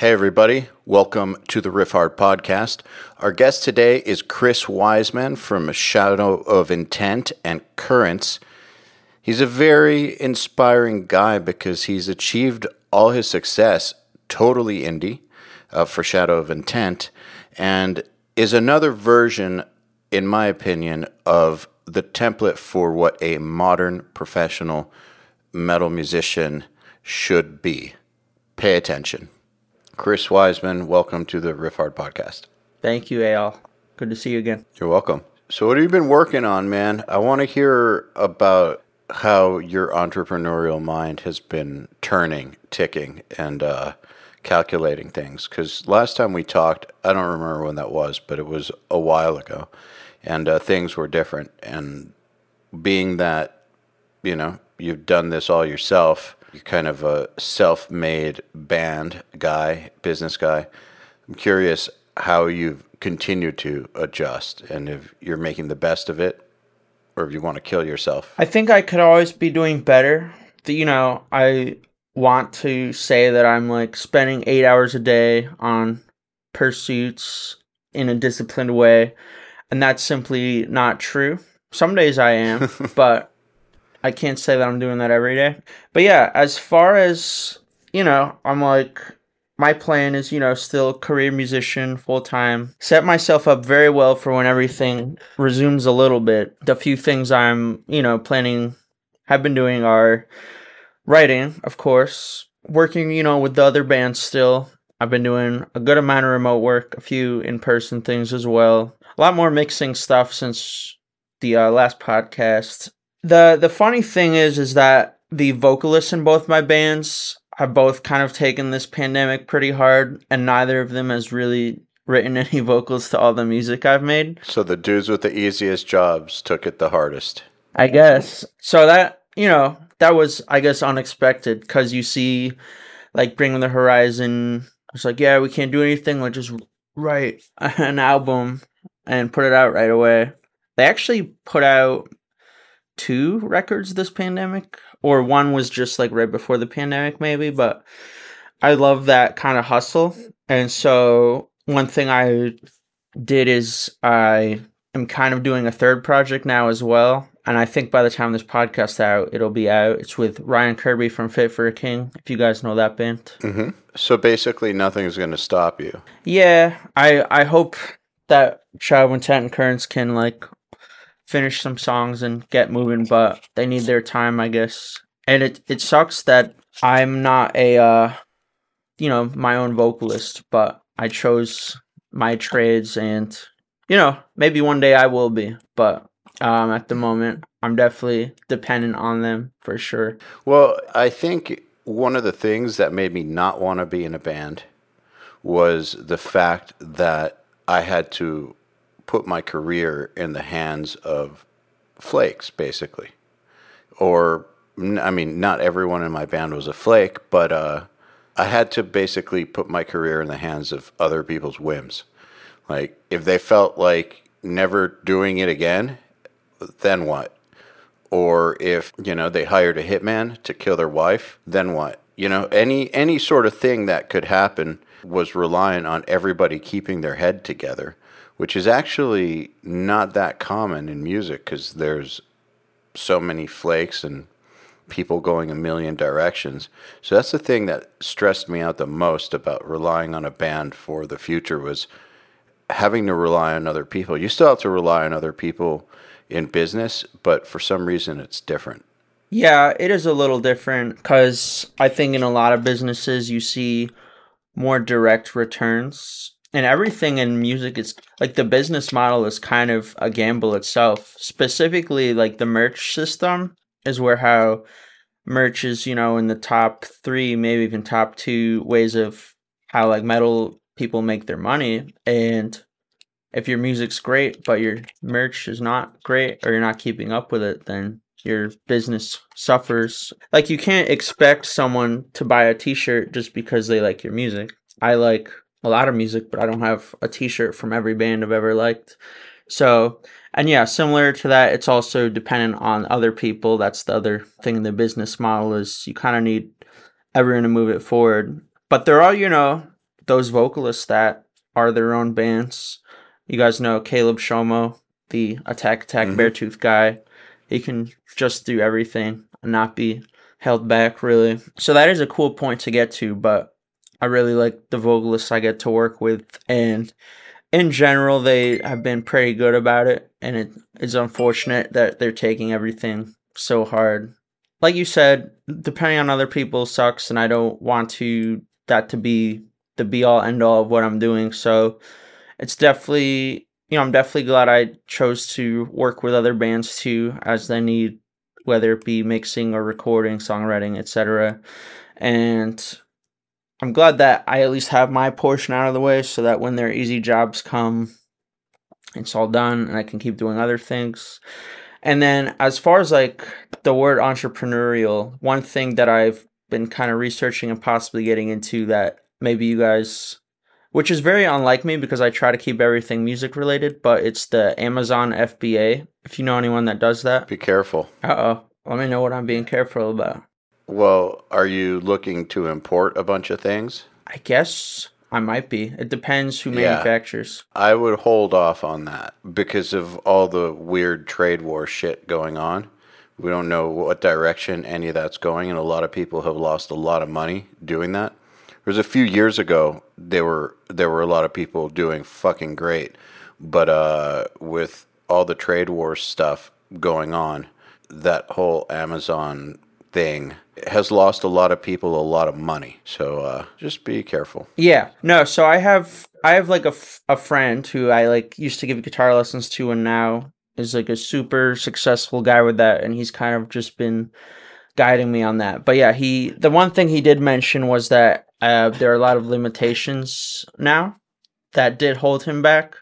Hey, everybody. Welcome to the Riffhard podcast. Our guest today is Chris Wiseman from Shadow of Intent and Currents. He's a very inspiring guy because he's achieved all his success totally indie uh, for Shadow of Intent and is another version, in my opinion, of the template for what a modern professional metal musician should be. Pay attention. Chris Wiseman, welcome to the Riffhard podcast. Thank you, Al. Good to see you again. You're welcome. So, what have you been working on, man? I want to hear about how your entrepreneurial mind has been turning, ticking, and uh, calculating things. Because last time we talked, I don't remember when that was, but it was a while ago, and uh, things were different. And being that, you know, you've done this all yourself, kind of a self made band guy, business guy. I'm curious how you've continued to adjust and if you're making the best of it or if you want to kill yourself. I think I could always be doing better. You know, I want to say that I'm like spending eight hours a day on pursuits in a disciplined way, and that's simply not true. Some days I am, but I can't say that I'm doing that every day. But yeah, as far as, you know, I'm like, my plan is, you know, still career musician full time. Set myself up very well for when everything resumes a little bit. The few things I'm, you know, planning, have been doing are writing, of course, working, you know, with the other bands still. I've been doing a good amount of remote work, a few in person things as well. A lot more mixing stuff since the uh, last podcast the the funny thing is is that the vocalists in both my bands have both kind of taken this pandemic pretty hard and neither of them has really written any vocals to all the music I've made. So the dudes with the easiest jobs took it the hardest. I guess. So that, you know, that was I guess unexpected cuz you see like Bring the Horizon it's like, yeah, we can't do anything, let's just write an album and put it out right away. They actually put out two records this pandemic, or one was just like right before the pandemic, maybe. But I love that kind of hustle. And so one thing I did is I am kind of doing a third project now as well. And I think by the time this podcast out, it'll be out. It's with Ryan Kirby from Fit for a King. If you guys know that band. Mm-hmm. So basically, nothing's going to stop you. Yeah, I I hope that Shadow Intent and Currents can like finish some songs and get moving, but they need their time, I guess. And it it sucks that I'm not a uh you know, my own vocalist, but I chose my trades and you know, maybe one day I will be, but um at the moment I'm definitely dependent on them for sure. Well, I think one of the things that made me not want to be in a band was the fact that I had to put my career in the hands of flakes, basically. Or, I mean, not everyone in my band was a flake, but uh, I had to basically put my career in the hands of other people's whims. Like, if they felt like never doing it again, then what? Or if, you know, they hired a hitman to kill their wife, then what? You know, any any sort of thing that could happen was relying on everybody keeping their head together which is actually not that common in music because there's so many flakes and people going a million directions. So that's the thing that stressed me out the most about relying on a band for the future was having to rely on other people. You still have to rely on other people in business, but for some reason it's different. Yeah, it is a little different because I think in a lot of businesses you see more direct returns and everything in music is like the business model is kind of a gamble itself. Specifically like the merch system is where how merch is you know in the top three maybe even top two ways of how like metal people make their money. And if your music's great but your merch is not great or you're not keeping up with it then your business suffers. Like you can't expect someone to buy a t-shirt just because they like your music. I like a lot of music, but I don't have a t-shirt from every band I've ever liked. So, and yeah, similar to that, it's also dependent on other people. That's the other thing in the business model is you kind of need everyone to move it forward. But there are, you know, those vocalists that are their own bands. You guys know Caleb Shomo, the Attack Attack Mhm. Beartooth guy. He can just do everything and not be held back, really. So that is a cool point to get to, but I really like the vocalists I get to work with. And in general, they have been pretty good about it. And it is unfortunate that they're taking everything so hard. Like you said, depending on other people sucks, and I don't want to that to be the be all end all of what I'm doing. So it's definitely you know, I'm definitely glad I chose to work with other bands too, as they need, whether it be mixing or recording, songwriting, etc. And I'm glad that I at least have my portion out of the way, so that when their easy jobs come, it's all done, and I can keep doing other things. And then, as far as like the word entrepreneurial, one thing that I've been kind of researching and possibly getting into that maybe you guys which is very unlike me because I try to keep everything music related, but it's the Amazon FBA. If you know anyone that does that, Be careful. uh oh, let me know what I'm being careful about. Well, are you looking to import a bunch of things? I guess I might be. It depends who Yeah. manufactures. I would hold off on that because of all the weird trade war shit going on. We don't know what direction any of that's going, and a lot of people have lost a lot of money doing that. There was a few years ago there were there were a lot of people doing fucking great, but uh, with all the trade war stuff going on, that whole Amazon thing has lost a lot of people a lot of money. So uh, just be careful. Yeah, no. So I have I have like a, f- a friend who I like used to give guitar lessons to, and now is like a super successful guy with that, and he's kind of just been guiding me on that. But yeah, he the one thing he did mention was that uh, there are a lot of limitations now that did hold him back,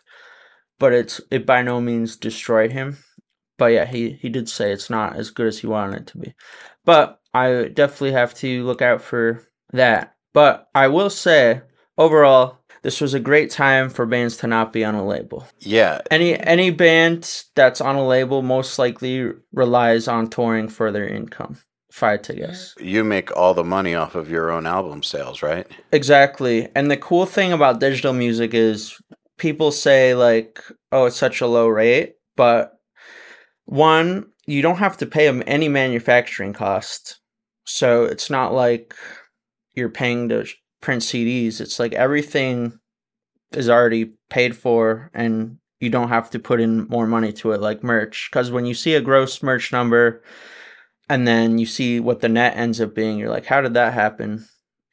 but it's it by no means destroyed him. But yeah, he he did say it's not as good as he wanted it to be. But I definitely have to look out for that. But I will say overall this was a great time for bands to not be on a label. Yeah, Any any band that's on a label most likely relies on touring for their income. If I had to guess. you make all the money off of your own album sales, right? Exactly. And the cool thing about digital music is people say like, "Oh, it's such a low rate," but one, you don't have to pay them any manufacturing cost. So it's not like you're paying to print CDs. It's like everything is already paid for and you don't have to put in more money to it like merch cuz when you see a gross merch number and then you see what the net ends up being, you're like, "How did that happen?"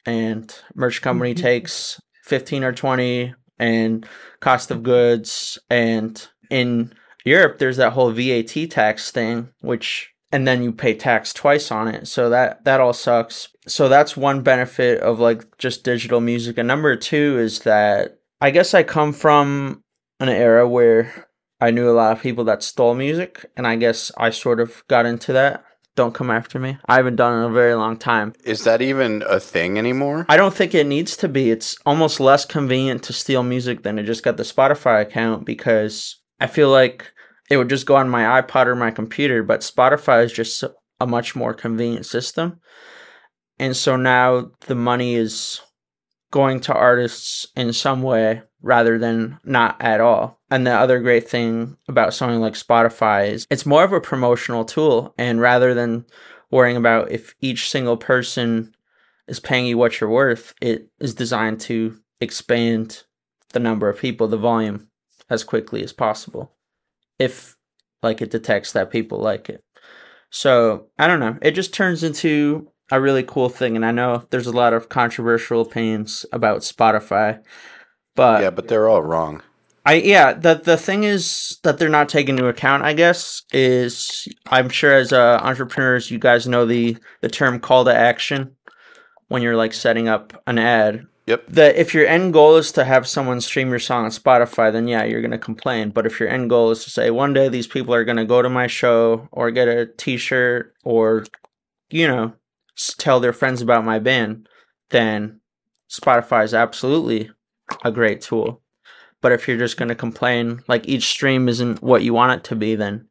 and merch company takes 15 or 20 and cost of goods and in Europe there's that whole VAT tax thing which and then you pay tax twice on it. So that that all sucks. So that's one benefit of like just digital music. And number 2 is that I guess I come from an era where I knew a lot of people that stole music and I guess I sort of got into that. Don't come after me. I haven't done it in a very long time. Is that even a thing anymore? I don't think it needs to be. It's almost less convenient to steal music than to just get the Spotify account because I feel like it would just go on my iPod or my computer, but Spotify is just a much more convenient system. And so now the money is going to artists in some way rather than not at all. And the other great thing about something like Spotify is it's more of a promotional tool. And rather than worrying about if each single person is paying you what you're worth, it is designed to expand the number of people, the volume, as quickly as possible. If like it detects that people like it. So I don't know. It just turns into a really cool thing. And I know there's a lot of controversial opinions about Spotify. But yeah, but they're all wrong. I yeah, the the thing is that they're not taking into account, I guess, is I'm sure as uh, entrepreneurs you guys know the the term call to action when you're like setting up an ad. Yep. That if your end goal is to have someone stream your song on Spotify, then yeah, you're gonna complain. But if your end goal is to say one day these people are gonna go to my show or get a T-shirt or you know tell their friends about my band, then Spotify is absolutely a great tool. But if you're just going to complain, like each stream isn't what you want it to be, then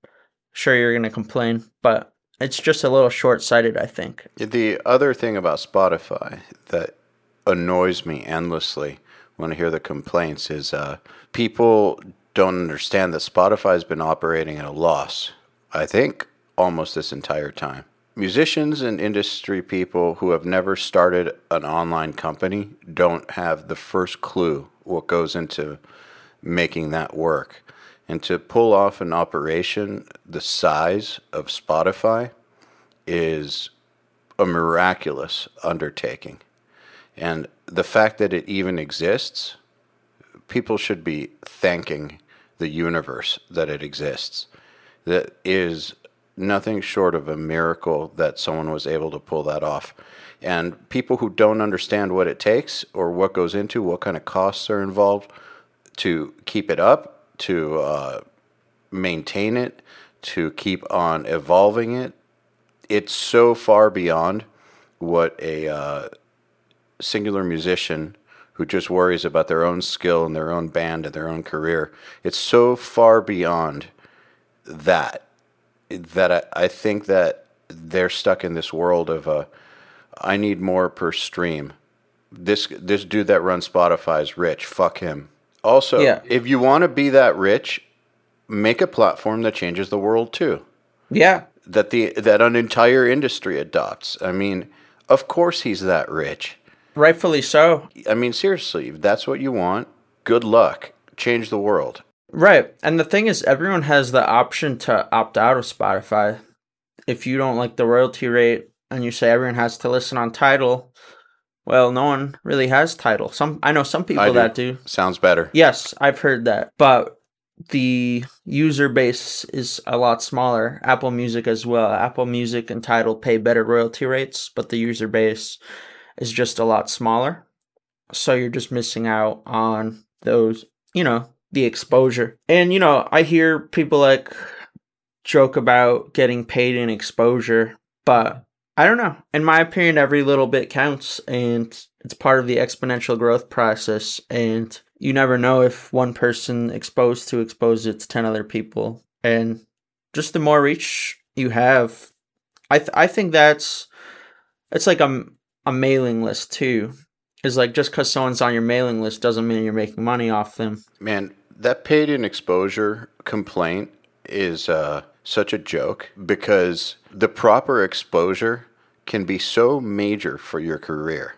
sure you're going to complain. But it's just a little short sighted, I think. The other thing about Spotify that annoys me endlessly when I hear the complaints is uh, people don't understand that Spotify's been operating at a loss. I think almost this entire time. Musicians and industry people who have never started an online company don't have the first clue what goes into making that work. And to pull off an operation the size of Spotify is a miraculous undertaking. And the fact that it even exists, people should be thanking the universe that it exists. That is nothing short of a miracle that someone was able to pull that off. And people who don't understand what it takes or what goes into, what kind of costs are involved to keep it up, to uh, maintain it, to keep on evolving it, it's so far beyond what a uh, singular musician who just worries about their own skill and their own band and their own career. It's so far beyond that that I, I think that they're stuck in this world of uh, I need more per stream. This this dude that runs Spotify is rich. Fuck him. Also, Yeah. if you want to be that rich, make a platform that changes the world too. Yeah. That the that an entire industry adopts. I mean, of course he's that rich. Rightfully so. I mean, seriously, if that's what you want, good luck. Change the world. Right. And the thing is, everyone has the option to opt out of Spotify. If you don't like the royalty rate and you say everyone has to listen on Tidal, well, no one really has Tidal. Some I know some people do. that do. Sounds better. Yes, I've heard that. But the user base is a lot smaller. Apple Music as well. Apple Music and Tidal pay better royalty rates, but the user base is just a lot smaller. So you're just missing out on those, you know, the exposure. And you know, I hear people like joke about getting paid in exposure, but I don't know. In my opinion, every little bit counts and it's part of the exponential growth process and you never know if one person exposed to expose it to 10 other people and just the more reach you have i th- i think that's it's like a, a mailing list too is like just because someone's on your mailing list doesn't mean you're making money off them Man, that paid in exposure complaint is uh, such a joke because the proper exposure can be so major for your career.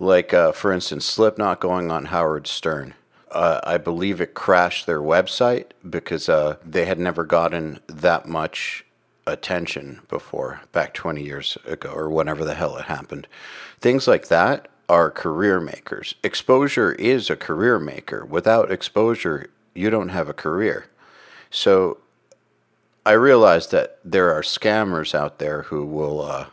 Like, uh, for instance, Slipknot going on Howard Stern. Uh, I believe it crashed their website because uh, they had never gotten that much attention before, back 20 years ago, or whenever the hell it happened. Things like that are career makers. Exposure is a career maker. Without exposure, you don't have a career. So I realize that there are scammers out there who will uh,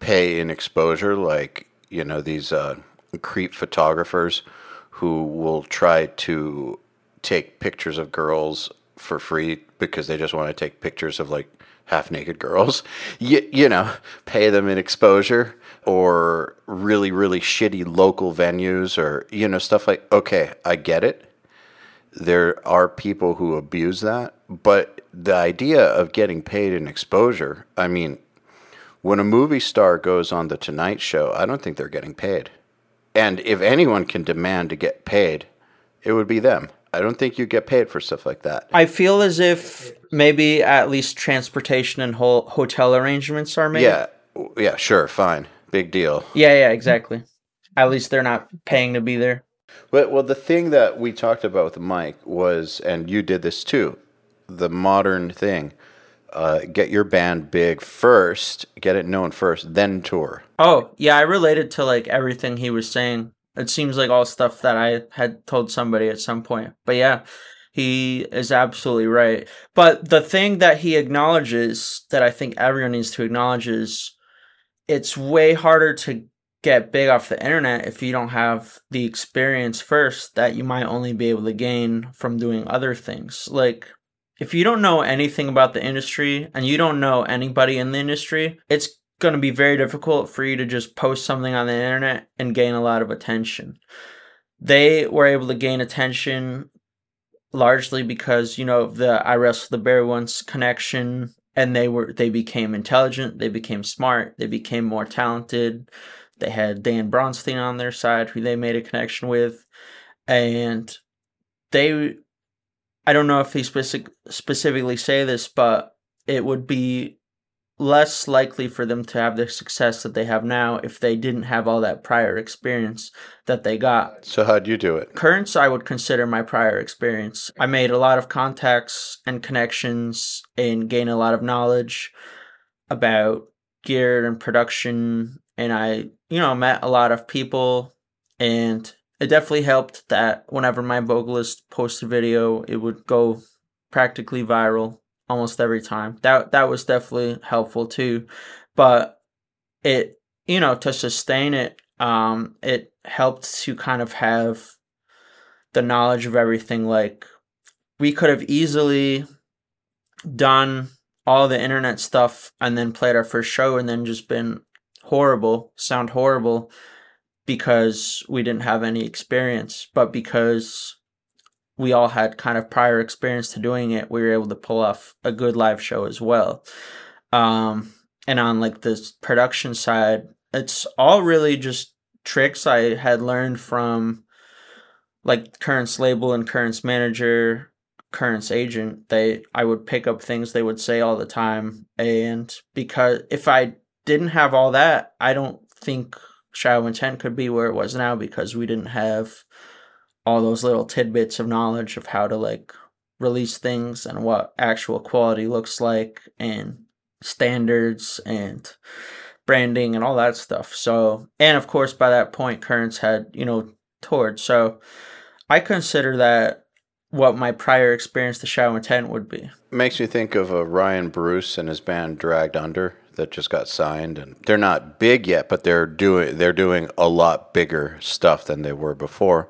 pay in exposure, like, you know, these uh, creep photographers who will try to take pictures of girls for free because they just want to take pictures of like half naked girls. You, you know, pay them in exposure or really, really shitty local venues or, you know, stuff like, okay, I get it. There are people who abuse that. But the idea of getting paid in exposure, I mean, when a movie star goes on The Tonight Show, I don't think they're getting paid. And if anyone can demand to get paid, it would be them. I don't think you get paid for stuff like that. i feel as if maybe at least transportation and whole hotel arrangements are made Yeah, yeah, sure, fine, big deal. yeah yeah exactly at least they're not paying to be there But well, the thing that we talked about with Mike was, and you did this too, the modern thing. Uh, get your band big first, get it known first, then tour. Oh, yeah, I related to like everything he was saying. It seems like all stuff that I had told somebody at some point. But yeah, he is absolutely right. But the thing that he acknowledges that I think everyone needs to acknowledge is it's way harder to get big off the internet if you don't have the experience first that you might only be able to gain from doing other things. Like if you don't know anything about the industry and you don't know anybody in the industry, it's going to be very difficult for you to just post something on the internet and gain a lot of attention. They were able to gain attention largely because, you know, the I Wrestle the Bear Once connection and they were they became intelligent, they became smart, they became more talented. They had Dan Braunstein on their side, who they made a connection with, and they. I don't know if they specific, specifically say this, but it would be less likely for them to have the success that they have now if they didn't have all that prior experience that they got. So, how'd you do it? Currents, I would consider my prior experience. I made a lot of contacts and connections and gained a lot of knowledge about gear and production. And I, you know, met a lot of people and it definitely helped that whenever my vocalist posted a video, it would go practically viral almost every time. That that was definitely helpful too. But it you know, to sustain it, um, it helped to kind of have the knowledge of everything. Like we could have easily done all the internet stuff and then played our first show and then just been horrible, sound horrible because we didn't have any experience, but because we all had kind of prior experience to doing it, we were able to pull off a good live show as well. Um, and on like this production side, it's all really just tricks I had learned from like Current's label and Current's manager, Current's agent. They I would pick up things they would say all the time, and because if I didn't have all that, I don't think Shadow Intent could be where it was now because we didn't have all those little tidbits of knowledge of how to like release things and what actual quality looks like and standards and branding and all that stuff. So, and of course, by that point, Currents had, you know, toured. So I consider that what my prior experience to Shadow Intent would be. Makes me think of uh, Ryan Bruce and his band Dragged Under that just got signed and they're not big yet but they're doing they're doing a lot bigger stuff than they were before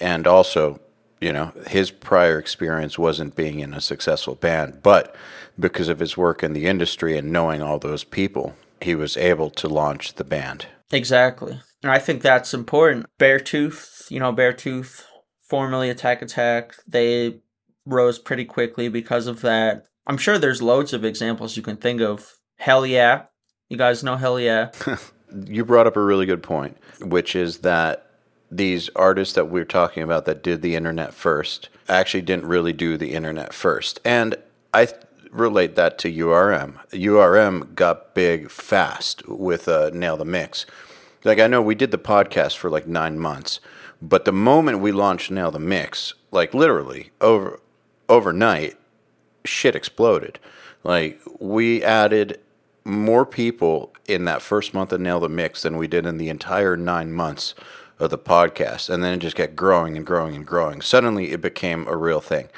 and also, you know, his prior experience wasn't being in a successful band, but because of his work in the industry and knowing all those people, he was able to launch the band. Exactly. And I think that's important. Beartooth, you know, Beartooth, formerly Attack Attack, they rose pretty quickly because of that. I'm sure there's loads of examples you can think of. Hell yeah. You guys know Hell yeah. you brought up a really good point, which is that these artists that we're talking about that did the internet first actually didn't really do the internet first. And I th- relate that to URM. URM got big fast with uh, Nail the Mix. Like, I know we did the podcast for like nine months, but the moment we launched Nail the Mix, like literally over overnight, shit exploded. Like, we added more people in that first month of Nail the Mix than we did in the entire nine months of the podcast, and then it just kept growing and growing and growing. Suddenly, it became a real thing.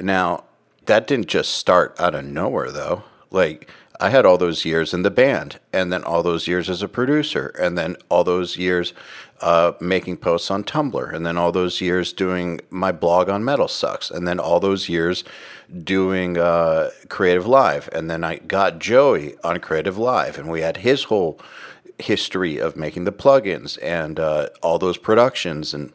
Now, that didn't just start out of nowhere, though. Like, I had all those years in the band, and then all those years as a producer, and then all those years uh, making posts on Tumblr, and then all those years doing my blog on Metal Sucks, and then all those years doing uh, Creative Live, and then I got Joey on Creative Live, and we had his whole history of making the plugins and uh, all those productions and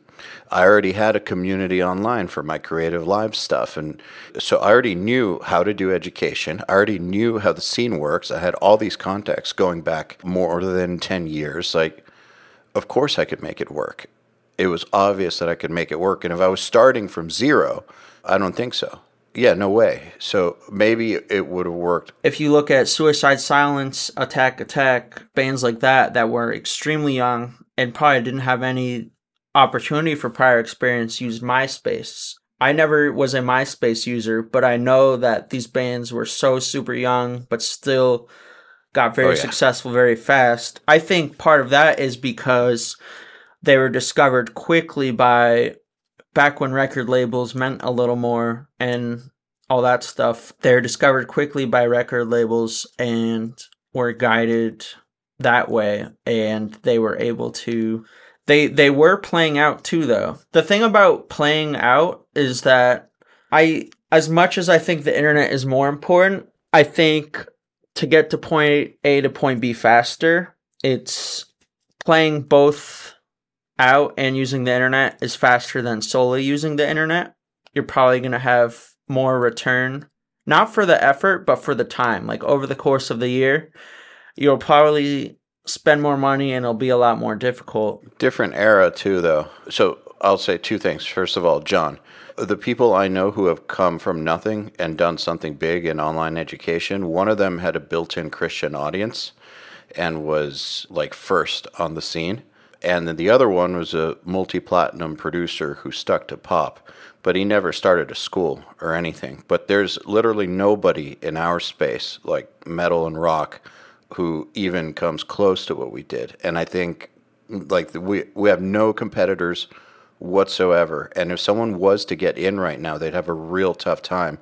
I already had a community online for my creative live stuff. And so I already knew how to do education. I already knew how the scene works. I had all these contacts going back more than 10 years. Like, of course I could make it work. It was obvious that I could make it work. And if I was starting from zero, I don't think so. Yeah, no way. So maybe it would have worked. If you look at Suicide Silence, Attack Attack, bands like that that were extremely young and probably didn't have any opportunity for prior experience, used MySpace. I never was a MySpace user, but I know that these bands were so super young, but still got very oh, yeah. successful very fast. I think part of that is because they were discovered quickly by back when record labels meant a little more and all that stuff, they're discovered quickly by record labels and were guided that way and they were able to they they were playing out too though. The thing about playing out is that I as much as I think the internet is more important, I think to get to point A to point B faster, it's playing both out and using the internet is faster than solely using the internet, you're probably going to have more return, not for the effort, but for the time. Like over the course of the year, you'll probably spend more money and it'll be a lot more difficult. Different era too, though. So I'll say two things. First of all, John, the people I know who have come from nothing and done something big in online education, one of them had a built-in Christian audience and was like first on the scene. And then the other one was a multi platinum producer who stuck to pop, but he never started a school or anything. But there's literally nobody in our space, like metal and rock, who even comes close to what we did. And I think like we we have no competitors whatsoever. And if someone was to get in right now, they'd have a real tough time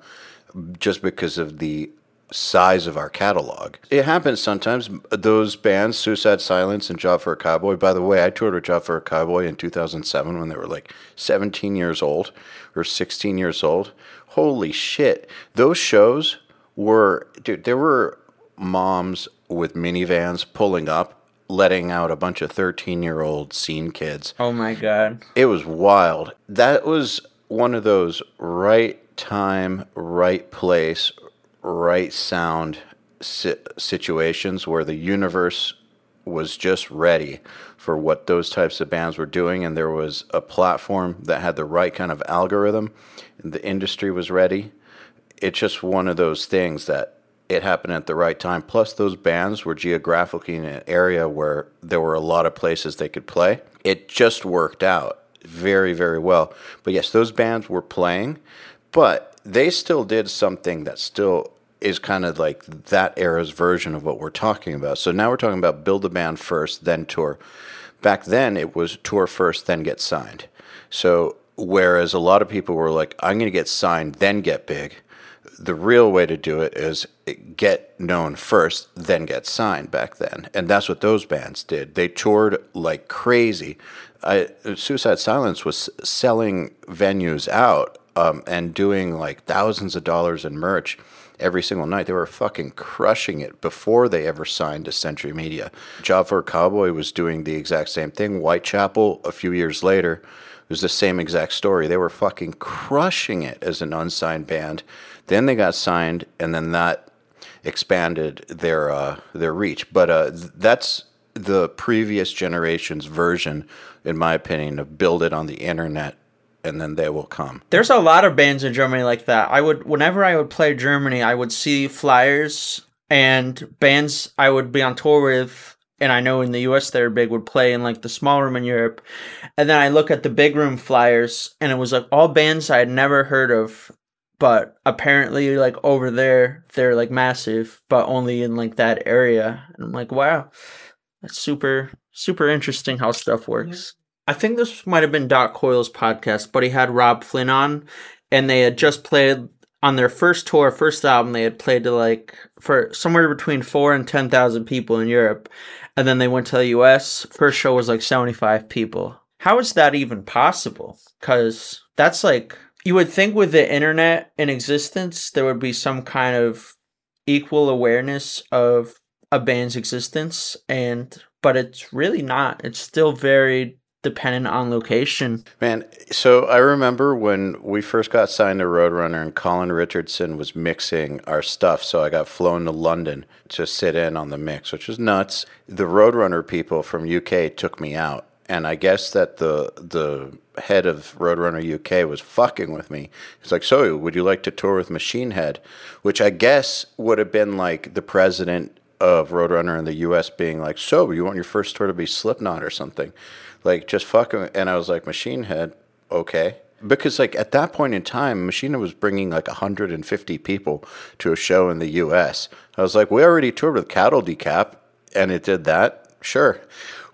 just because of the size of our catalog. It happens sometimes. Those bands, Suicide Silence and Job for a Cowboy. By the way, I toured with Job for a Cowboy in 2007 when they were like 17 years old or 16 years old. Holy shit! Those shows were, dude. There were moms with minivans pulling up, letting out a bunch of 13 year old scene kids. Oh my god! It was wild. That was one of those right time, right place, right sound si- situations where the universe was just ready for what those types of bands were doing and there was a platform that had the right kind of algorithm and the industry was ready. It's just one of those things that it happened at the right time. Plus those bands were geographically in an area where there were a lot of places they could play. It just worked out very very well. But yes those bands were playing but they still did something that still is kind of like that era's version of what we're talking about. So now we're talking about build a band first, then tour. Back then it was tour first, then get signed. So whereas a lot of people were like, I'm going to get signed, then get big. The real way to do it is get known first, then get signed back then. And that's what those bands did. They toured like crazy. I, Suicide Silence was selling venues out um, and doing like thousands of dollars in merch every single night. They were fucking crushing it before they ever signed to Century Media. Job for a Cowboy was doing the exact same thing. Whitechapel, a few years later, was the same exact story. They were fucking crushing it as an unsigned band. Then they got signed, and then that expanded their uh, their reach. But uh, that's the previous generation's version, in my opinion, of build it on the internet and then they will come. There's a lot of bands in Germany like that. I would whenever I would play Germany, I would see flyers and bands I would be on tour with and I know in the US they're big would play in like the small room in Europe. And then I look at the big room flyers and it was like all bands I had never heard of but apparently like over there they're like massive but only in like that area. And I'm like, wow. That's super super interesting how stuff works. I think this might have been Doc Coyle's podcast, but he had Robb Flynn on, and they had just played on their first tour, first album. They had played to like for somewhere between four and ten thousand people in Europe, and then they went to the U.S. First show was like seventy five people. How is that even possible? Because that's like you would think with the internet in existence, there would be some kind of equal awareness of a band's existence, and but it's really not. It's still very dependent on location. Man, so I remember when we first got signed to Roadrunner and Colin Richardson was mixing our stuff. So I got flown to London to sit in on the mix, which was nuts. The Roadrunner people from UK took me out. And I guess that the the head of Roadrunner UK was fucking with me. He's like, "So, would you like to tour with Machine Head?" Which I guess would have been like the president of Roadrunner in the US being like, "So, you want your first tour to be Slipknot or something?" Like just fucking. And I was like, Machine Head, okay. Because like at that point in time, Machine Head was bringing like 150 people to a show in the U.S. I was like, we already toured with Cattle Decap, and it did that. Sure,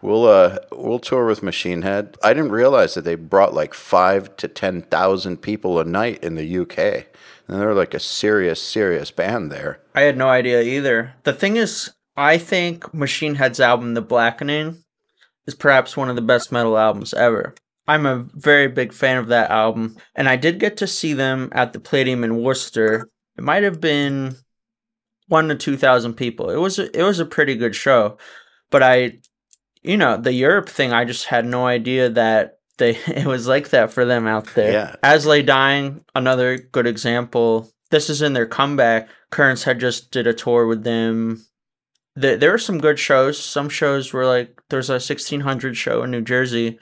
we'll uh we'll tour with Machine Head. I didn't realize that they brought like five to ten thousand people a night in the UK. And they're like a serious, serious band there. I had no idea either. The thing is, I think Machine Head's album, The Blackening, is perhaps one of the best metal albums ever. I'm a very big fan of that album, and I did get to see them at the Palladium in Worcester. It might have been one to two thousand people. It was a, it was a pretty good show, but I, you know, the Europe thing, I just had no idea that they it was like that for them out there. Yeah. As Lay Dying, another good example. This is in their comeback. Currents had just did a tour with them th- there are some good shows. Some shows were like there's a 1600 show in New Jersey,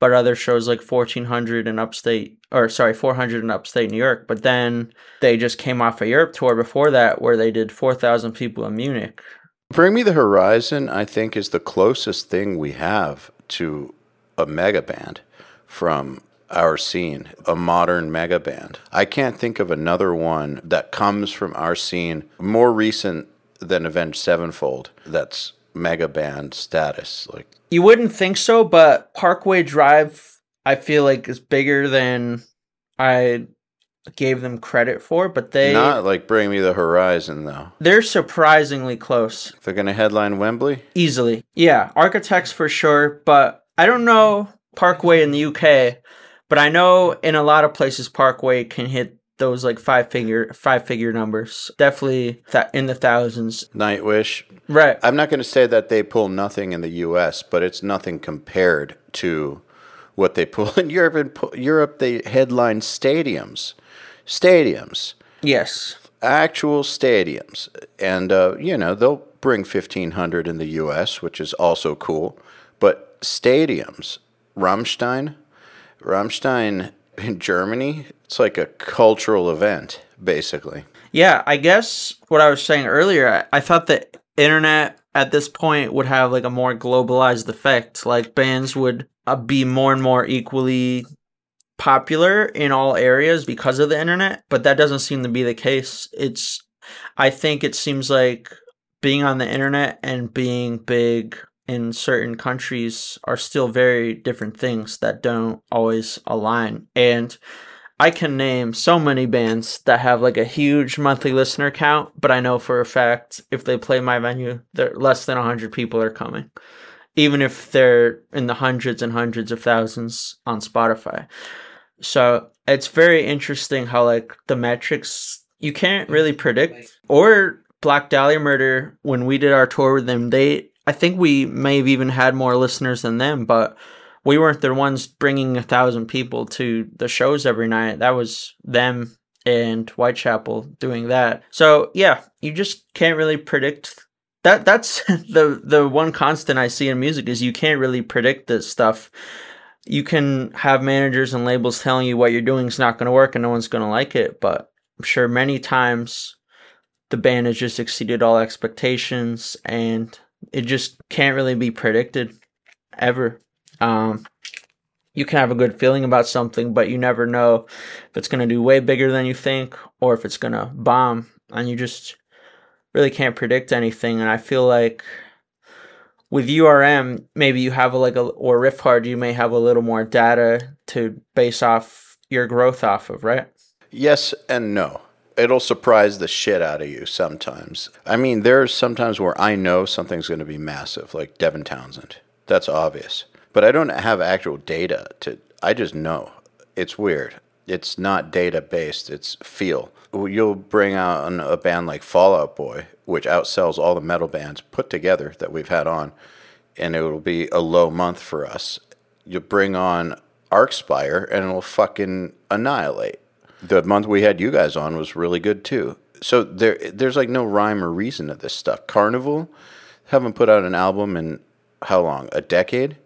but other shows like 1400 in upstate or sorry 400 in upstate New York. But then they just came off a Europe tour before that where they did 4,000 people in Munich. Bring Me the Horizon, I think, is the closest thing we have to a mega band from our scene, a modern mega band. I can't think of another one that comes from our scene more recent than Avenged Sevenfold that's mega band status. Like You wouldn't think so, but Parkway Drive, I feel like is bigger than I gave them credit for. But they not like Bring Me the Horizon though. they're surprisingly close, They're gonna headline Wembley. easily. Yeah, Architects for sure, but I don't know Parkway in the UK, but I know in a lot of places Parkway can hit those like five figure five figure numbers. Definitely that in the thousands. Nightwish. Right. I'm not going to say that they pull nothing in the U.S., but it's nothing compared to what they pull in Europe. In Europe, they headline stadiums, stadiums, yes. actual stadiums, and uh, you know they'll bring 1,500 in the U.S., which is also cool. But stadiums, Rammstein, Rammstein in Germany, it's like a cultural event, basically. Yeah, I guess what I was saying earlier, I, I thought the internet at this point would have like a more globalized effect. Like bands would uh, be more and more equally popular in all areas because of the internet, but that doesn't seem to be the case. It's, I think it seems like being on the internet and being big in certain countries are still very different things that don't always align. And I can name so many bands that have like a huge monthly listener count, but I know for a fact if they play my venue, there less than 100 people are coming. Even if they're in the hundreds and hundreds of thousands on Spotify. So, it's very interesting how like the metrics you can't really predict or Black Dahlia Murder when we did our tour with them, they I think we may have even had more listeners than them, but we weren't the ones bringing a thousand people to the shows every night. That was them and Whitechapel doing that. So yeah, you just can't really predict that. That's the the one constant I see in music is you can't really predict this stuff. You can have managers and labels telling you what you're doing is not going to work and no one's going to like it, but I'm sure many times the band has just exceeded all expectations and it just can't really be predicted ever. Um, you can have a good feeling about something, but you never know if it's going to do way bigger than you think or if it's going to bomb. And you just really can't predict anything. And I feel like with URM, maybe you have a, like a, or Riffhard, you may have a little more data to base off your growth off of, right? Yes and no. It'll surprise the shit out of you sometimes. I mean, there's sometimes where I know something's going to be massive, like Devin Townsend. That's obvious. But I don't have actual data to, I just know. It's weird. It's not data based, it's feel. You'll bring out a band like Fallout Boy, which outsells all the metal bands put together that we've had on, and it will be a low month for us. You bring on Archspire, and it'll fucking annihilate the month we had you guys on was really good too. So there, there's like no rhyme or reason to this stuff. Carnival haven't put out an album in how long? A decade.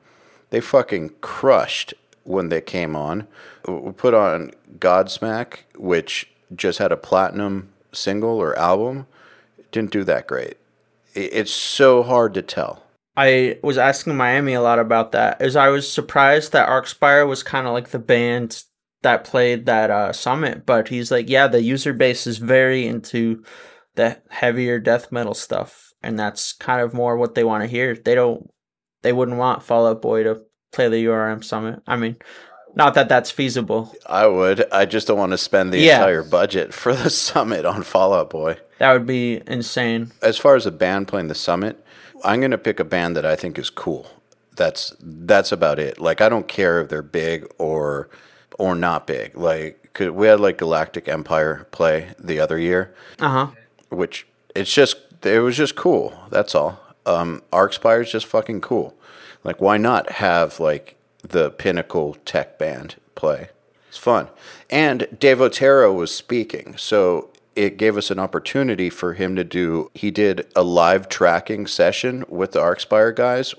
They fucking crushed when they came on. We put on Godsmack, which just had a platinum single or album. Didn't do that great. It's so hard to tell. I was asking Miami a lot about that. As I was surprised that Archspire was kind of like the band that played that uh, summit, but he's like, yeah, the user base is very into the heavier death metal stuff, and that's kind of more what they want to hear. They don't, they wouldn't want Fallout Boy to play the URM summit. I mean, not that that's feasible. I would. I just don't want to spend the Yeah. entire budget for the summit on Fallout Boy. That would be insane. as far as a band playing the summit, I'm gonna pick a band that I think is cool. That's that's about it. Like I don't care if they're big or or not big. Like 'cause we had like Galactic Empire play the other year, Uh huh. which it's just it was just cool. That's all. Um, Archspire is just fucking cool. Like why not have like the pinnacle tech band play? It's fun. And Dave Otero was speaking, so it gave us an opportunity for him to do. He did a live tracking session with the Archspire guys.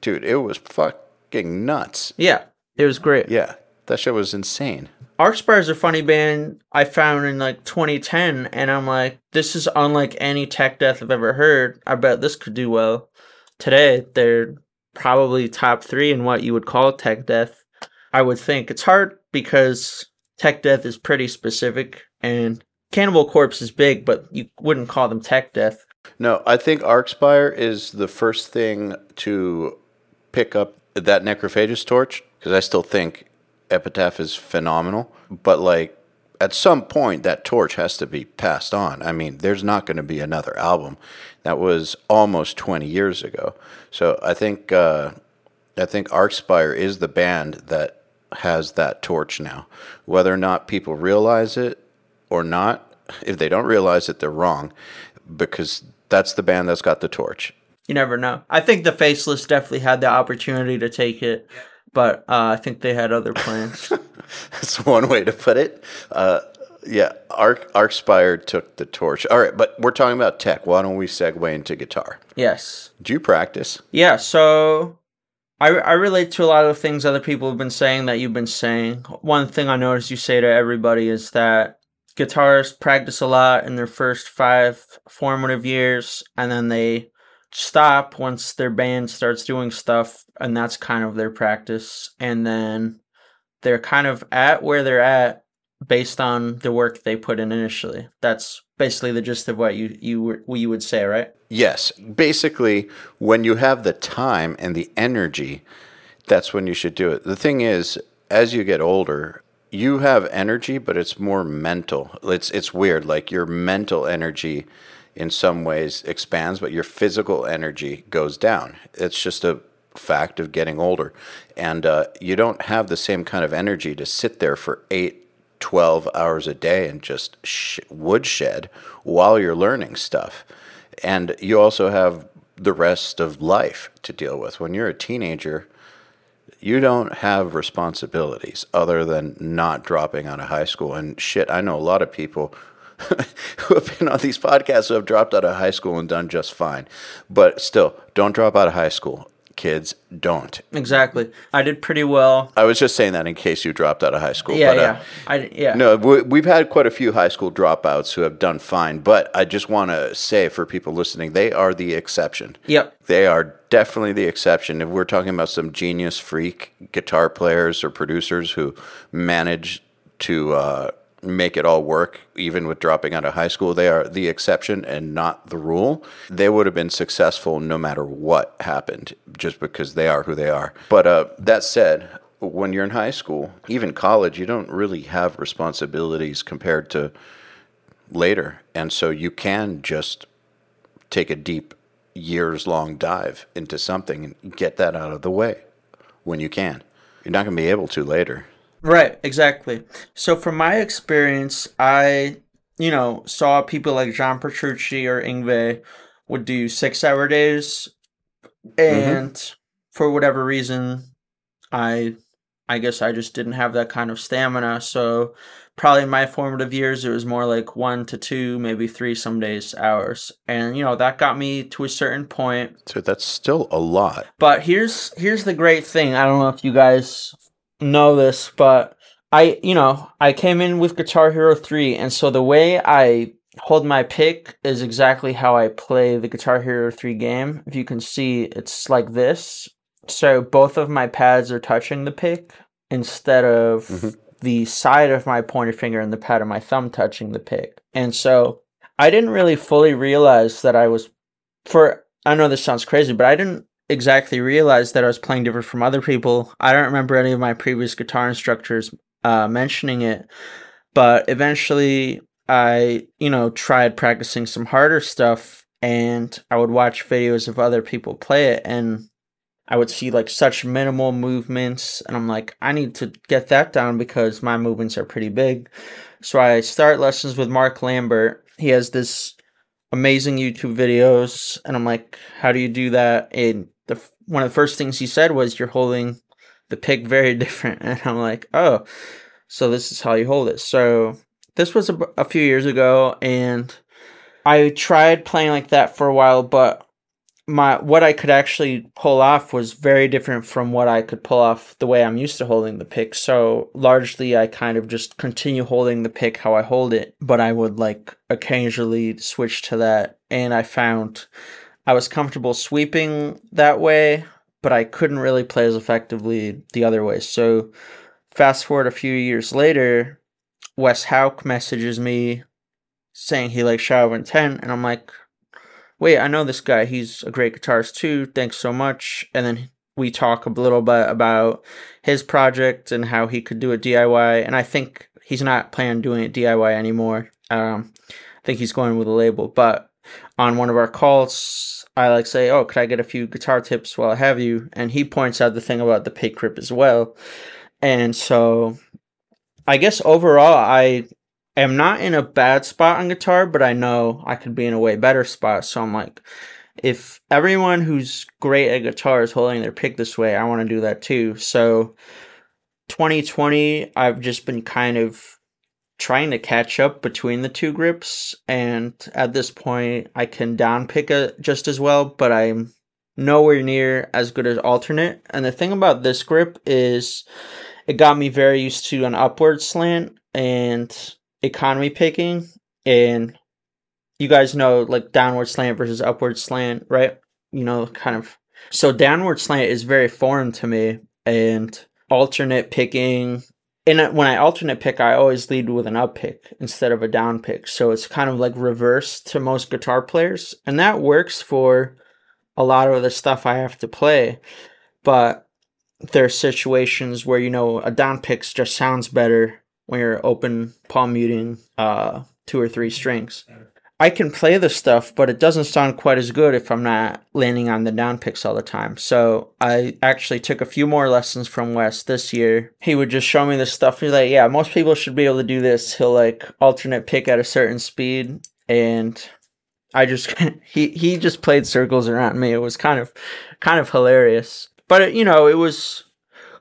Dude, it was fucking nuts. Yeah, it was great. Yeah, that show was insane. Archspire is a funny band I found in like 2010, and I'm like, this is unlike any tech death I've ever heard. I bet this could do well. Today, they're probably top three in what you would call tech death. I would think it's hard because tech death is pretty specific, and Cannibal Corpse is big, but you wouldn't call them tech death. No, I think Archspire is the first thing to pick up that Necrophagist torch because I still think Epitaph is phenomenal, but like at some point that torch has to be passed on. I mean, there's not going to be another album. That was almost 20 years ago. So I think uh, I think Archspire is the band that has that torch now. Whether or not people realize it or not, if they don't realize it, they're wrong because that's the band that's got the torch. You never know. I think the Faceless definitely had the opportunity to take it but uh, I think they had other plans. That's one way to put it. Uh, yeah, Arc Archspire took the torch. All right, but we're talking about tech. Why don't we segue into guitar? Yes. Do you practice? Yeah. So I I relate to a lot of things other people have been saying that you've been saying. One thing I notice you say to everybody is that guitarists practice a lot in their first five formative years, and then they stop once their band starts doing stuff and that's kind of their practice. And then they're kind of at where they're at based on the work they put in initially. That's basically the gist of what you you what you would say right? Yes. Basically when you have the time and the energy that's when you should do it. The thing is as you get older you have energy but it's more mental. It's it's weird. Like your mental energy in some ways expands, but your physical energy goes down. It's just a fact of getting older. And uh, you don't have the same kind of energy to sit there for eight, 12 hours a day and just sh- woodshed while you're learning stuff. And you also have the rest of life to deal with. When you're a teenager, you don't have responsibilities other than not dropping out of high school. And shit, I know a lot of people who have been on these podcasts who have dropped out of high school and done just fine. But still, don't drop out of high school. Kids, don't. Exactly. I did pretty well. I was just saying that in case you dropped out of high school. Yeah, but, yeah. Uh, I, yeah. No, we, have had quite a few high school dropouts who have done fine. But I just want to say for people listening, they are the exception. Yep. They are definitely the exception. If we're talking about some genius freak guitar players or producers who manage to uh, make it all work, even with dropping out of high school. They are the exception and not the rule. They would have been successful no matter what happened, just because they are who they are. But uh, that said, when you're in high school, even college, you don't really have responsibilities compared to later. And so you can just take a deep, years long dive into something and get that out of the way when you can. You're not going to be able to later. Right, exactly. So from my experience, I, you know, saw people like John Petrucci or Yngwie would do six hour days mm-hmm. and mm-hmm. for whatever reason I I guess I just didn't have that kind of stamina. So probably in my formative years it was more like one to two, maybe three some days hours. And you know, that got me to a certain point. So that's still a lot. But here's here's the great thing. I don't know if you guys know this, but I, you know, I came in with Guitar Hero 3, and so the way I hold my pick is exactly how I play the Guitar Hero 3 game. If you can see, it's like this. So both of my pads are touching the pick instead of mm-hmm. the side of my pointer finger and the pad of my thumb touching the pick. And so I didn't really fully realize that I was, for, I know this sounds crazy, but I didn't exactly realized that I was playing different from other people. I don't remember any of my previous guitar instructors uh, mentioning it, but eventually I, you know, tried practicing some harder stuff and I would watch videos of other people play it and I would see like such minimal movements and I'm like, I need to get that down because my movements are pretty big. So I start lessons with Mark Lambert. He has this amazing YouTube videos and I'm like, how do you do that? And the one of the first things he said was you're holding the pick very different and i'm like oh so this is how you hold it so this was a, a few years ago, and I tried playing like that for a while, but my what I could actually pull off was very different from what I could pull off the way I'm used to holding the pick. So largely I kind of just continue holding the pick how I hold it, but I would like occasionally switch to that and I found I was comfortable sweeping that way, but I couldn't really play as effectively the other way. So fast forward a few years later, Wes Hauch messages me saying he likes Shadow of Intent and I'm like wait, I know this guy. He's a great guitarist too. Thanks so much. And then we talk a little bit about his project and how he could do a DIY. And I think he's not planning doing it DIY anymore. Um, I think he's going with a label. But on one of our calls, I like say, "Oh, could I get a few guitar tips while I have you?" And he points out the thing about the pick grip as well. And so, I guess overall, I am not in a bad spot on guitar, but I know I could be in a way better spot. So I'm like, if everyone who's great at guitar is holding their pick this way, I want to do that too. So 2020, I've just been kind of trying to catch up between the two grips. And at this point, I can down pick it just as well, but I'm nowhere near as good as alternate. And the thing about this grip is it got me very used to an upward slant and economy picking and you guys know like downward slant versus upward slant, right? You know, kind of. So downward slant is very foreign to me, and alternate picking. And when I alternate pick, I always lead with an up pick instead of a down pick. So it's kind of like reverse to most guitar players, and that works for a lot of the stuff I have to play. But there are situations where you know a down pick just sounds better when you're open palm muting uh, two or three strings. I can play the stuff, but it doesn't sound quite as good if I'm not landing on the down picks all the time. So I actually took a few more lessons from Wes this year. He would just show me this stuff. He's like, yeah, most people should be able to do this. He'll like alternate pick at a certain speed. And I just, he, he just played circles around me. It was kind of, kind of hilarious. But, you know, it was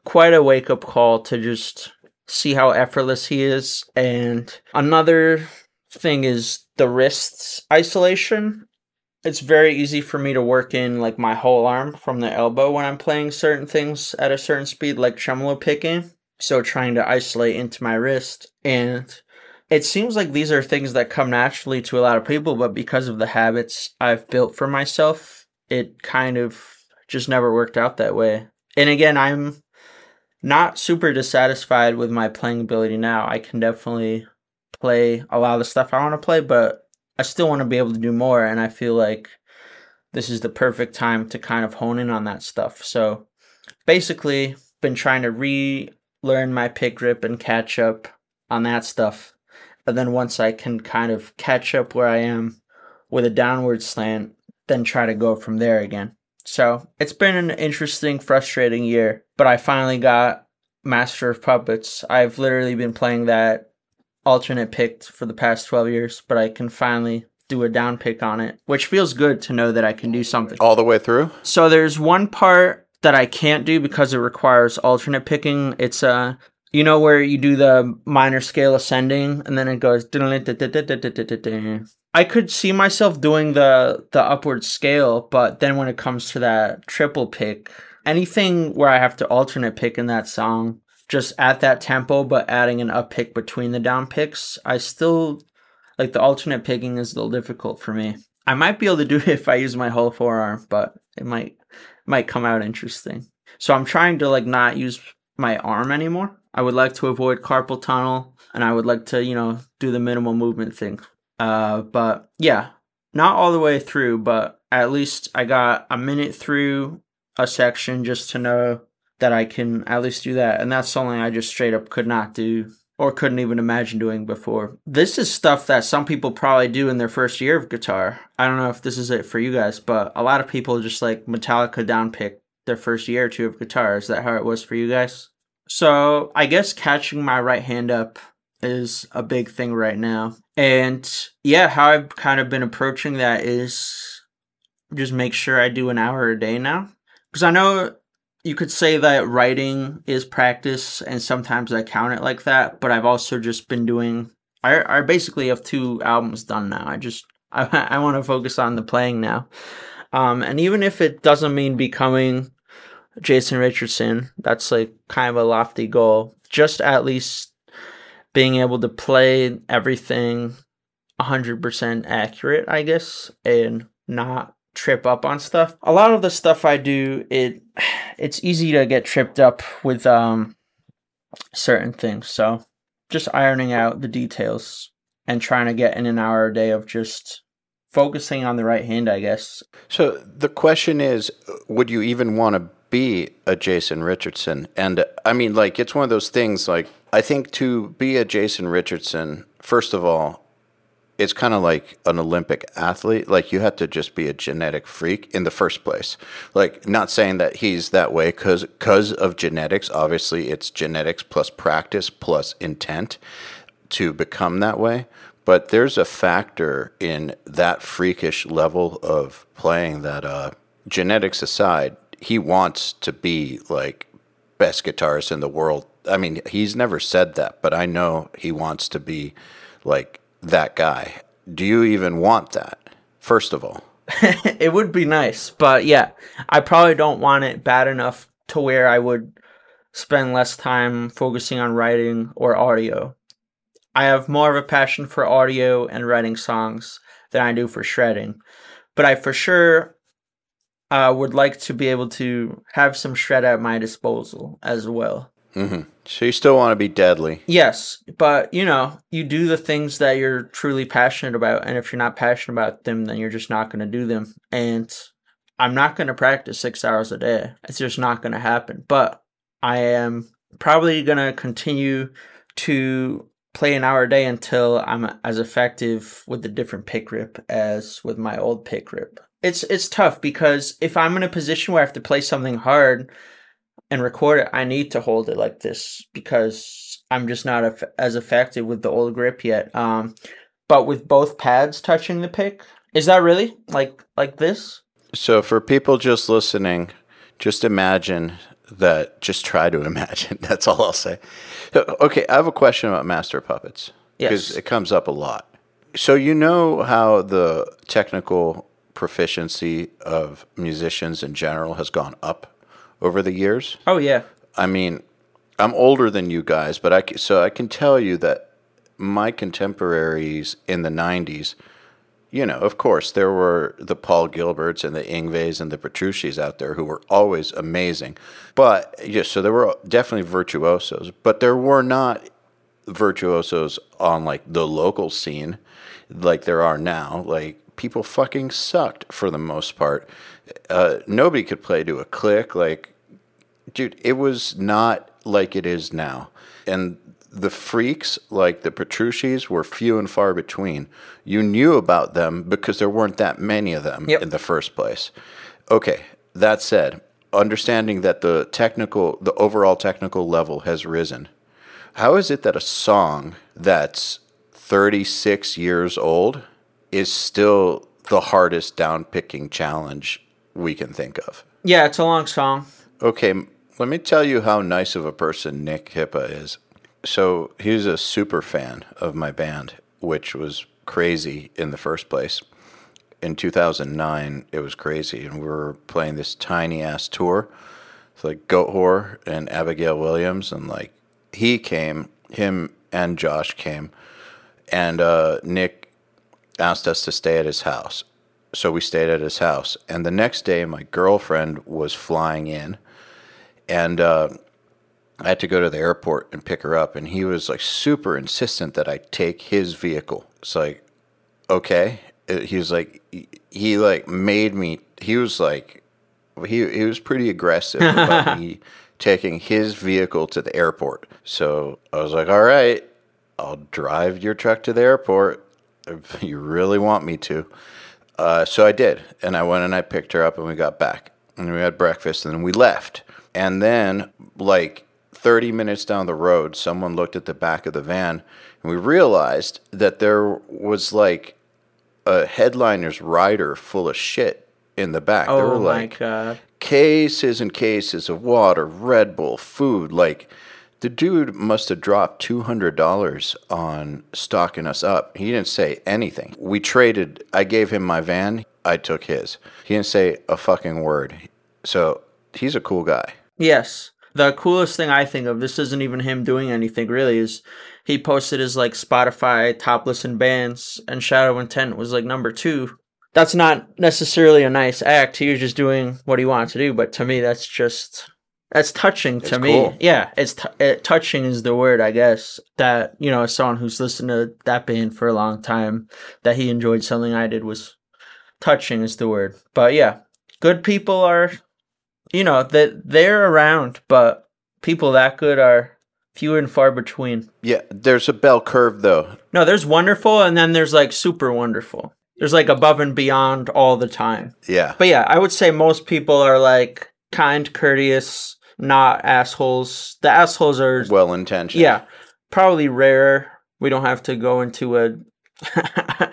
quite a wake up call to just see how effortless he is. And another thing is the wrists isolation. It's very easy for me to work in like my whole arm from the elbow when I'm playing certain things at a certain speed, like tremolo picking. So trying to isolate into my wrist. And it seems like these are things that come naturally to a lot of people, but because of the habits I've built for myself, it kind of just never worked out that way. And again, I'm not super dissatisfied with my playing ability now. I can definitely play a lot of the stuff I want to play, but I still want to be able to do more. And I feel like this is the perfect time to kind of hone in on that stuff. So basically, been trying to relearn my pick grip and catch up on that stuff. And then once I can kind of catch up where I am with a downward slant, then try to go from there again. So it's been an interesting, frustrating year, but I finally got Master of Puppets. I've literally been playing that alternate pick for the past 12 years, but I can finally do a down pick on it, which feels good to know that I can do something. All the way through? So there's one part that I can't do because it requires alternate picking. It's a uh, you know where you do the minor scale ascending and then it goes I could see myself doing the the upward scale, but then when it comes to that triple pick, anything where I have to alternate pick in that song, just at that tempo, but adding an up pick between the down picks, I still like the alternate picking is a little difficult for me. I might be able to do it if I use my whole forearm, but it might might come out interesting. So I'm trying to like not use my arm anymore. I would like to avoid carpal tunnel and I would like to, you know, do the minimal movement thing. Uh, but yeah, not all the way through, but at least I got a minute through a section just to know that I can at least do that. And that's something I just straight up could not do or couldn't even imagine doing before. This is stuff that some people probably do in their first year of guitar. I don't know if this is it for you guys, but a lot of people just like Metallica downpick their first year or two of guitar. Is that how it was for you guys? So I guess catching my right hand up is a big thing right now. And yeah, how I've kind of been approaching that is just make sure I do an hour a day now. Because I know you could say that writing is practice, and sometimes I count it like that, but I've also just been doing I I basically have two albums done now. I just I I want to focus on the playing now. Um, and even if it doesn't mean becoming Jason Richardson, that's like kind of a lofty goal. Just at least being able to play everything 100% accurate, I guess, and not trip up on stuff. A lot of the stuff I do, it it's easy to get tripped up with um certain things. So, just ironing out the details and trying to get in an hour a day of just focusing on the right hand, I guess. So the question is, would you even want to be a Jason Richardson? And I mean, like, it's one of those things. Like, I think to be a Jason Richardson, first of all, it's kind of like an Olympic athlete. Like you have to just be a genetic freak in the first place. Like not saying that he's that way because because of genetics. Obviously, it's genetics plus practice plus intent to become that way. But there's a factor in that freakish level of playing that, uh, genetics aside, he wants to be like best guitarist in the world. I mean, he's never said that, but I know he wants to be like that guy. Do you even want that? First of all, it would be nice, but yeah, I probably don't want it bad enough to where I would spend less time focusing on writing or audio. I have more of a passion for audio and writing songs than I do for shredding, but I for sure uh, would like to be able to have some shred at my disposal as well. Mm-hmm. So you still want to be deadly? Yes, but you know, you do the things that you're truly passionate about, and if you're not passionate about them, then you're just not going to do them. And I'm not going to practice six hours a day. It's just not going to happen. But I am probably going to continue to play an hour a day until I'm as effective with the different pick rip as with my old pick rip. It's it's tough because if I'm in a position where I have to play something hard and record it, I need to hold it like this because I'm just not as effective with the old grip yet. Um, but with both pads touching the pick, is that really like like this? So for people just listening, just imagine that. Just try to imagine. That's all I'll say. Okay, I have a question about master puppets because yes. it comes up a lot. So you know how the technical proficiency of musicians in general has gone up over the years. Oh yeah. I mean, I'm older than you guys, but I so I can tell you that my contemporaries in the 90s, you know, of course, there were the Paul Gilberts and the Yngwies and the Petruccis out there who were always amazing. But yeah, so there were definitely virtuosos, but there were not virtuosos on like the local scene like there are now. Like people fucking sucked for the most part uh, nobody could play to a click. Like, dude, it was not like it is now. And the freaks, like the Petruccis, were few and far between. You knew about them because there weren't that many of them yep. in the first place. Okay, that said, understanding that the technical, the overall technical level has risen, how is it that a song that's 36 years old is still the hardest down picking challenge we can think of. Yeah, it's a long song. Okay, let me tell you how nice of a person Nick Hipa is. So he's a super fan of my band, which was crazy in the first place. In 2009, it was crazy, and we were playing this tiny ass tour. It's like Goatwhore and Abigail Williams, and like he came, him and Josh came, and uh, Nick asked us to stay at his house so we stayed at his house. And the next day, my girlfriend was flying in, and uh, I had to go to the airport and pick her up. And he was like super insistent that I take his vehicle. It's like, okay. Uh, he was like, he like made me. He was like, he he was pretty aggressive about me taking his vehicle to the airport. So I was like, all right, I'll drive your truck to the airport if you really want me to. Uh, so I did, and I went and I picked her up, and we got back, and we had breakfast, and then we left. And then, like 30 minutes down the road, someone looked at the back of the van, and we realized that there was like a headliner's rider full of shit in the back. Oh there were like God. cases and cases of water, Red Bull, food, like The dude must have dropped two hundred dollars on stocking us up. He didn't say anything. We traded. I gave him my van. I took his. He didn't say a fucking word. So he's a cool guy. Yes. The coolest thing I think of, this isn't even him doing anything really, is he posted his like Spotify top listen bands and Shadow Intent was like number two. That's not necessarily a nice act. He was just doing what he wanted to do, but to me that's just that's touching to It's me. cool. Yeah, it's t- it, touching is the word, I guess. That you know, someone who's listened to that band for a long time, that he enjoyed something I did was touching is the word. But yeah, good people are, you know, that they're around, but people that good are few and far between. Yeah, there's a bell curve though. No, there's wonderful, and then there's like super wonderful. There's like above and beyond all the time. Yeah. But yeah, I would say most people are like kind, courteous, not assholes. The assholes are Well intentioned. yeah, probably rare. We don't have to go into a uh,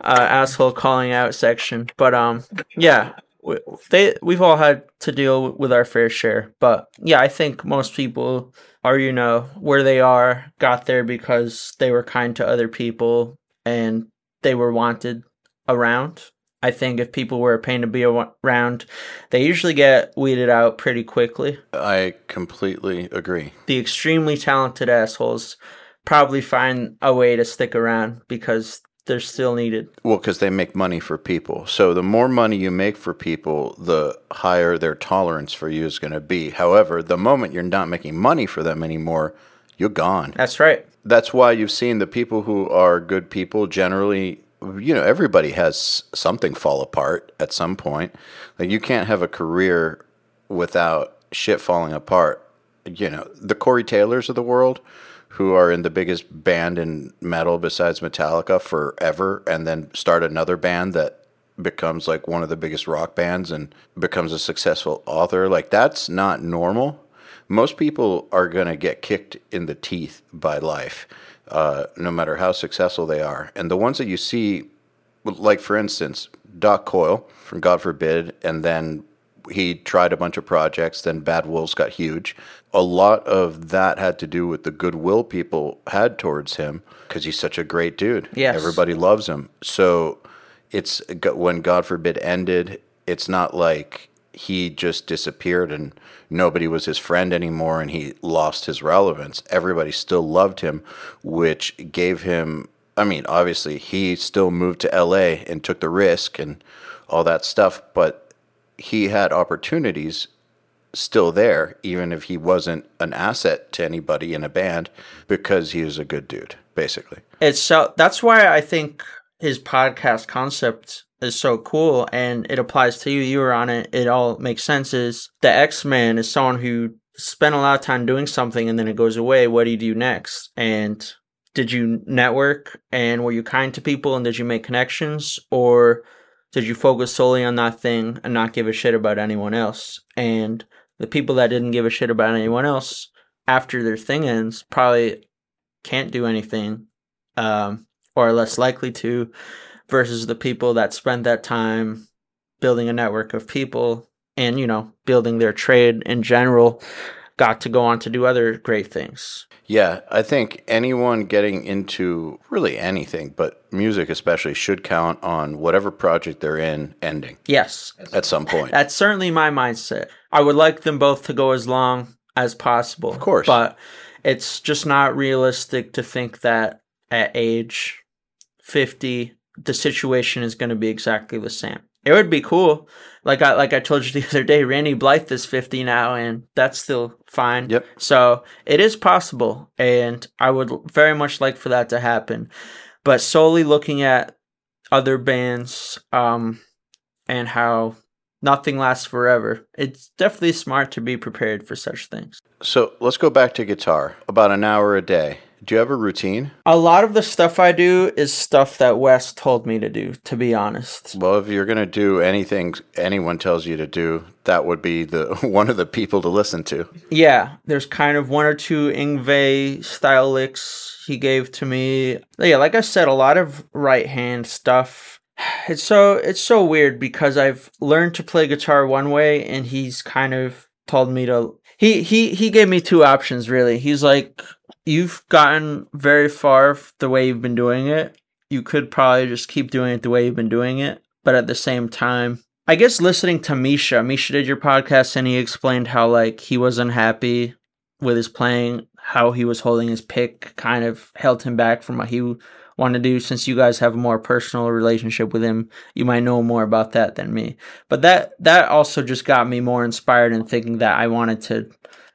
asshole calling out section, but um, yeah, we, they we've all had to deal with our fair share. But yeah, I think most people are you know where they are got there because they were kind to other people and they were wanted around. I think if people were a pain to be around, they usually get weeded out pretty quickly I completely agree. the extremely talented assholes probably find a way to stick around because they're still needed. Well, because they make money for people. So the more money you make for people, the higher their tolerance for you is going to be. However, the moment you're not making money for them anymore, you're gone. That's right. That's why you've seen the people who are good people generally, you know, everybody has something fall apart at some point. Like you can't have a career without shit falling apart. You know, the Corey Taylors of the world who are in the biggest band in metal besides Metallica forever and then start another band that becomes like one of the biggest rock bands and becomes a successful author. Like that's not normal. Most people are going to get kicked in the teeth by life, uh, no matter how successful they are. And the ones that you see, like for instance, Doc Coyle from God Forbid, and then he tried a bunch of projects, then Bad Wolves got huge. A lot of that had to do with the goodwill people had towards him because he's such a great dude. Yes. Everybody loves him. So it's when God Forbid ended, it's not like he just disappeared and nobody was his friend anymore and he lost his relevance. Everybody still loved him, which gave him I mean, obviously he still moved to LA and took the risk and all that stuff, but he had opportunities still there, even if he wasn't an asset to anybody in a band, because he was a good dude, basically. It's so that's why I think his podcast concept is so cool and it applies to you. You were on it. It all makes sense. Is the Ex Man is someone who spent a lot of time doing something and then it goes away. What do you do next? And did you network and were you kind to people and did you make connections or did you focus solely on that thing and not give a shit about anyone else? And the people that didn't give a shit about anyone else after their thing ends probably can't do anything um, or are less likely to versus the people that spent that time building a network of people and you know building their trade in general got to go on to do other great things Yeah, I think anyone getting into really anything, but music especially, should count on whatever project they're in ending yes at some point. that's certainly my mindset i would like them both to go as long as possible of course. but it's just not realistic to think that at age 50 the situation is going to be exactly the same it would be cool like i like i told you the other day randy blythe is 50 now and that's still fine Yep. so it is possible and i would very much like for that to happen but solely looking at other bands um and how nothing lasts forever it's definitely smart to be prepared for such things So let's go back to guitar. About an hour a day. Do you have a routine? a lot of the stuff i do is stuff that wes told me to do to be honest Well, if you're going to do anything anyone tells you to do, that would be the one of the people to listen to. Yeah, there's kind of one or two Yngwie style licks he gave to me. Yeah, like I said, a lot of right hand stuff. It's so it's so weird because I've learned to play guitar one way and he's kind of told me to he he he gave me two options really. He's like, you've gotten very far the way you've been doing it. You could probably just keep doing it the way you've been doing it, but at the same time, I guess listening to Misha, Misha did your podcast and he explained how like he was unhappy with his playing, how he was holding his pick kind of held him back from what he wanted to do since you guys have a more personal relationship with him you might know more about that than me but that that also just got me more inspired in thinking that i wanted to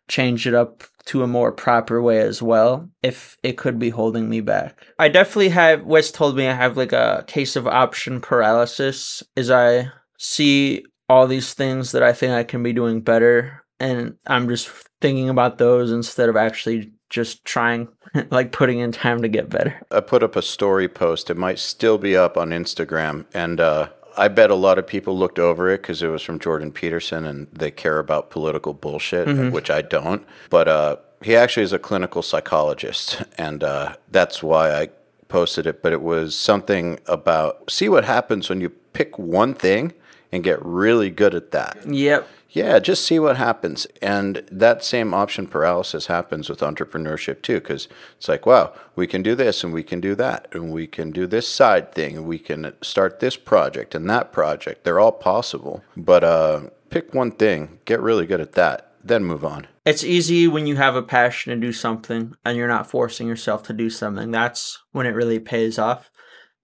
change it up to a more proper way as well if it could be holding me back i definitely have wes told me i have like a case of option paralysis as i see all these things that i think i can be doing better and i'm just thinking about those instead of actually just trying, like putting in time to get better. I put up a story post. It might still be up on Instagram. And uh, I bet a lot of people looked over it because it was from Jordan Peterson and they care about political bullshit, mm-hmm. which I don't. But uh, he actually is a clinical psychologist. And uh, that's why I posted it. But it was something about see what happens when you pick one thing and get really good at that. Yep. Yeah, just see what happens. And that same option paralysis happens with entrepreneurship too, because it's like, wow, we can do this and we can do that, and we can do this side thing, and we can start this project and that project. They're all possible. But uh, pick one thing, get really good at that, then move on. It's easy when you have a passion to do something and you're not forcing yourself to do something. That's when it really pays off.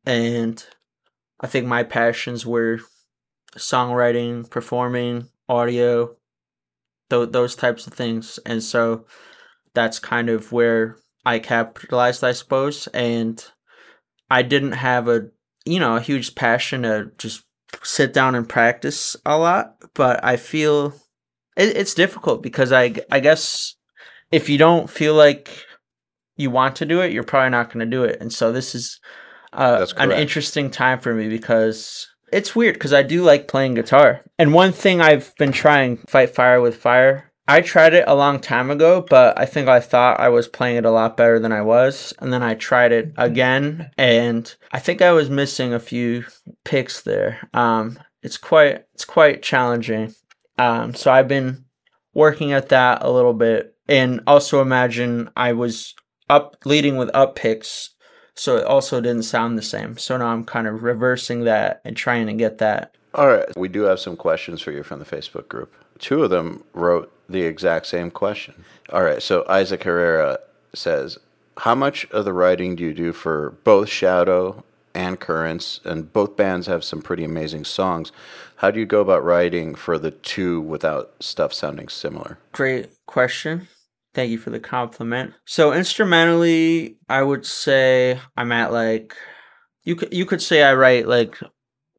And I think my passions were songwriting, performing, audio, th- those types of things. And so that's kind of where I capitalized, I suppose. And I didn't have a, you know, a huge passion to just sit down and practice a lot, but I feel it, it's difficult because I, I guess if you don't feel like you want to do it, you're probably not going to do it. And so this is uh, an interesting time for me because it's weird because I do like playing guitar. And one thing I've been trying, Fight Fire with Fire, I tried it a long time ago, but I think I thought I was playing it a lot better than I was. And then I tried it again, and I think I was missing a few picks there. Um, it's quite it's quite challenging. Um, so I've been working at that a little bit, and also imagine I was up leading with up picks so it also didn't sound the same. So now I'm kind of reversing that and trying to get that. All right. We do have some questions for you from the Facebook group. Two of them wrote the exact same question. All right. So Isaac Herrera says, How much of the writing do you do for both Shadow and Currents? And both bands have some pretty amazing songs. How do you go about writing for the two without stuff sounding similar? Great question. Thank you for the compliment. So instrumentally, I would say I'm at like you could you could say I write like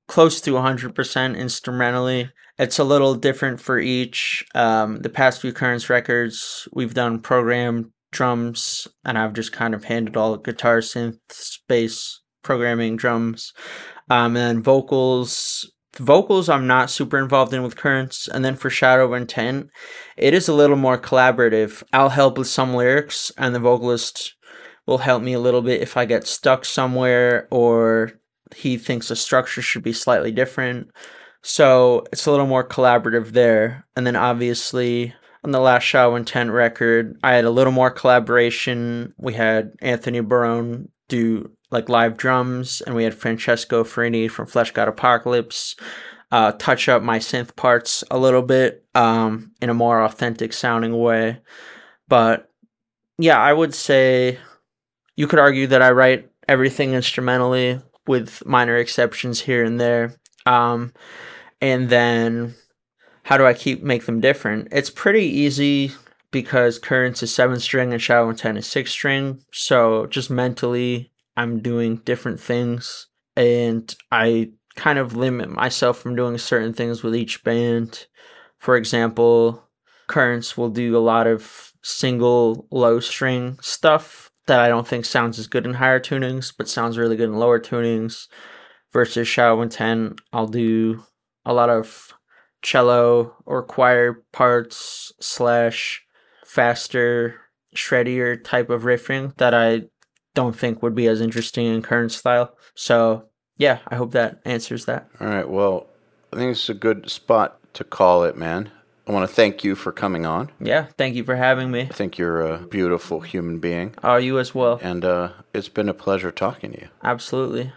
close to 100% instrumentally. It's a little different for each. Um, the past few Currents records, we've done programmed drums, and I've just kind of handled all the guitar, synth, bass, programming, drums, um, and vocals vocals I'm not super involved in with Currents, and then for Shadow of Intent, it is a little more collaborative. I'll help with some lyrics, and the vocalist will help me a little bit if I get stuck somewhere or he thinks the structure should be slightly different. So it's a little more collaborative there. And then obviously on the last Shadow Intent record, I had a little more collaboration. We had Anthony Barone do like live drums, and we had Francesco Ferrini from Fleshgod Apocalypse uh, touch up my synth parts a little bit um, in a more authentic sounding way. But yeah, I would say you could argue that I write everything instrumentally with minor exceptions here and there. Um, and then how do I keep make them different? It's pretty easy because Currents is seven string and Shadow Intent is six string. So just mentally I'm doing different things and I kind of limit myself from doing certain things with each band. For example, Currents will do a lot of single low string stuff that I don't think sounds as good in higher tunings, but sounds really good in lower tunings. Versus Shadow Intent, I'll do a lot of cello or choir parts slash faster, shreddier type of riffing that I don't think would be as interesting in current style. So yeah, I hope that answers that. All right. Well, I think it's a good spot to call it, man. I want to thank you for coming on. Yeah, thank you for having me. I think you're a beautiful human being, Are you as well? and uh, it's been a pleasure talking to you. Absolutely.